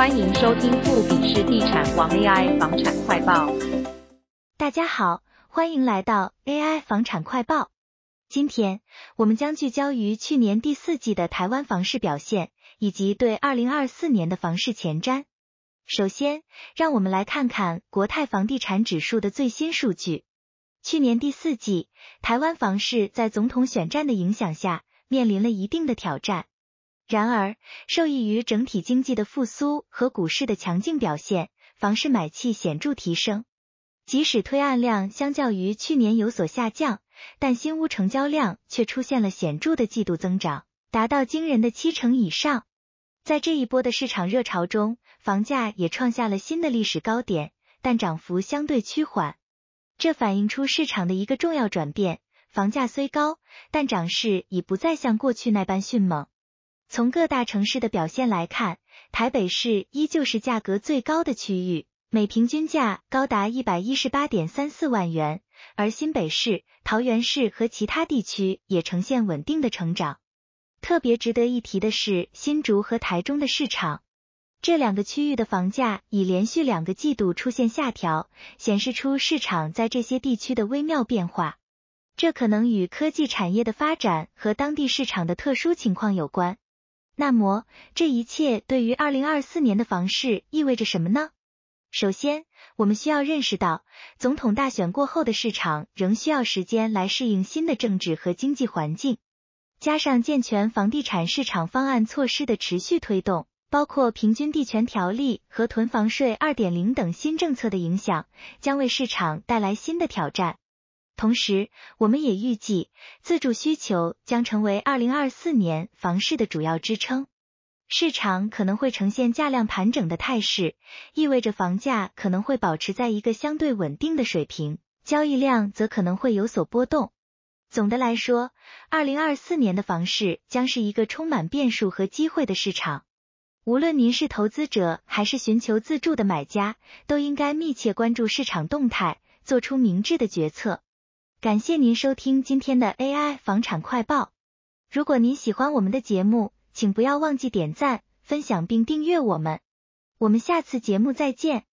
欢迎收听富比士地产王 AI 房产快报。大家好，欢迎来到 AI 房产快报。今天我们将聚焦于去年第四季的台湾房市表现，以及对二零二四年的房市前瞻。首先，让我们来看看国泰房地产指数的最新数据。去年第四季，台湾房市在总统选战的影响下，面临了一定的挑战。然而，受益于整体经济的复苏和股市的强劲表现，房市买气显著提升。即使推案量相较于去年有所下降，但新屋成交量却出现了显著的季度增长，达到惊人的七成以上。在这一波的市场热潮中，房价也创下了新的历史高点，但涨幅相对趋缓。这反映出市场的一个重要转变：房价虽高，但涨势已不再像过去那般迅猛。从各大城市的表现来看，台北市依旧是价格最高的区域，每平均价高达一百一十八点三四万元，而新北市、桃园市和其他地区也呈现稳定的成长。特别值得一提的是新竹和台中的市场，这两个区域的房价已连续两个季度出现下调，显示出市场在这些地区的微妙变化。这可能与科技产业的发展和当地市场的特殊情况有关。那么，这一切对于二零二四年的房市意味着什么呢？首先，我们需要认识到，总统大选过后的市场仍需要时间来适应新的政治和经济环境，加上健全房地产市场方案措施的持续推动，包括平均地权条例和囤房税二点零等新政策的影响，将为市场带来新的挑战。同时，我们也预计自住需求将成为二零二四年房市的主要支撑，市场可能会呈现价量盘整的态势，意味着房价可能会保持在一个相对稳定的水平，交易量则可能会有所波动。总的来说，二零二四年的房市将是一个充满变数和机会的市场，无论您是投资者还是寻求自住的买家，都应该密切关注市场动态，做出明智的决策。感谢您收听今天的 AI 房产快报。如果您喜欢我们的节目，请不要忘记点赞、分享并订阅我们。我们下次节目再见。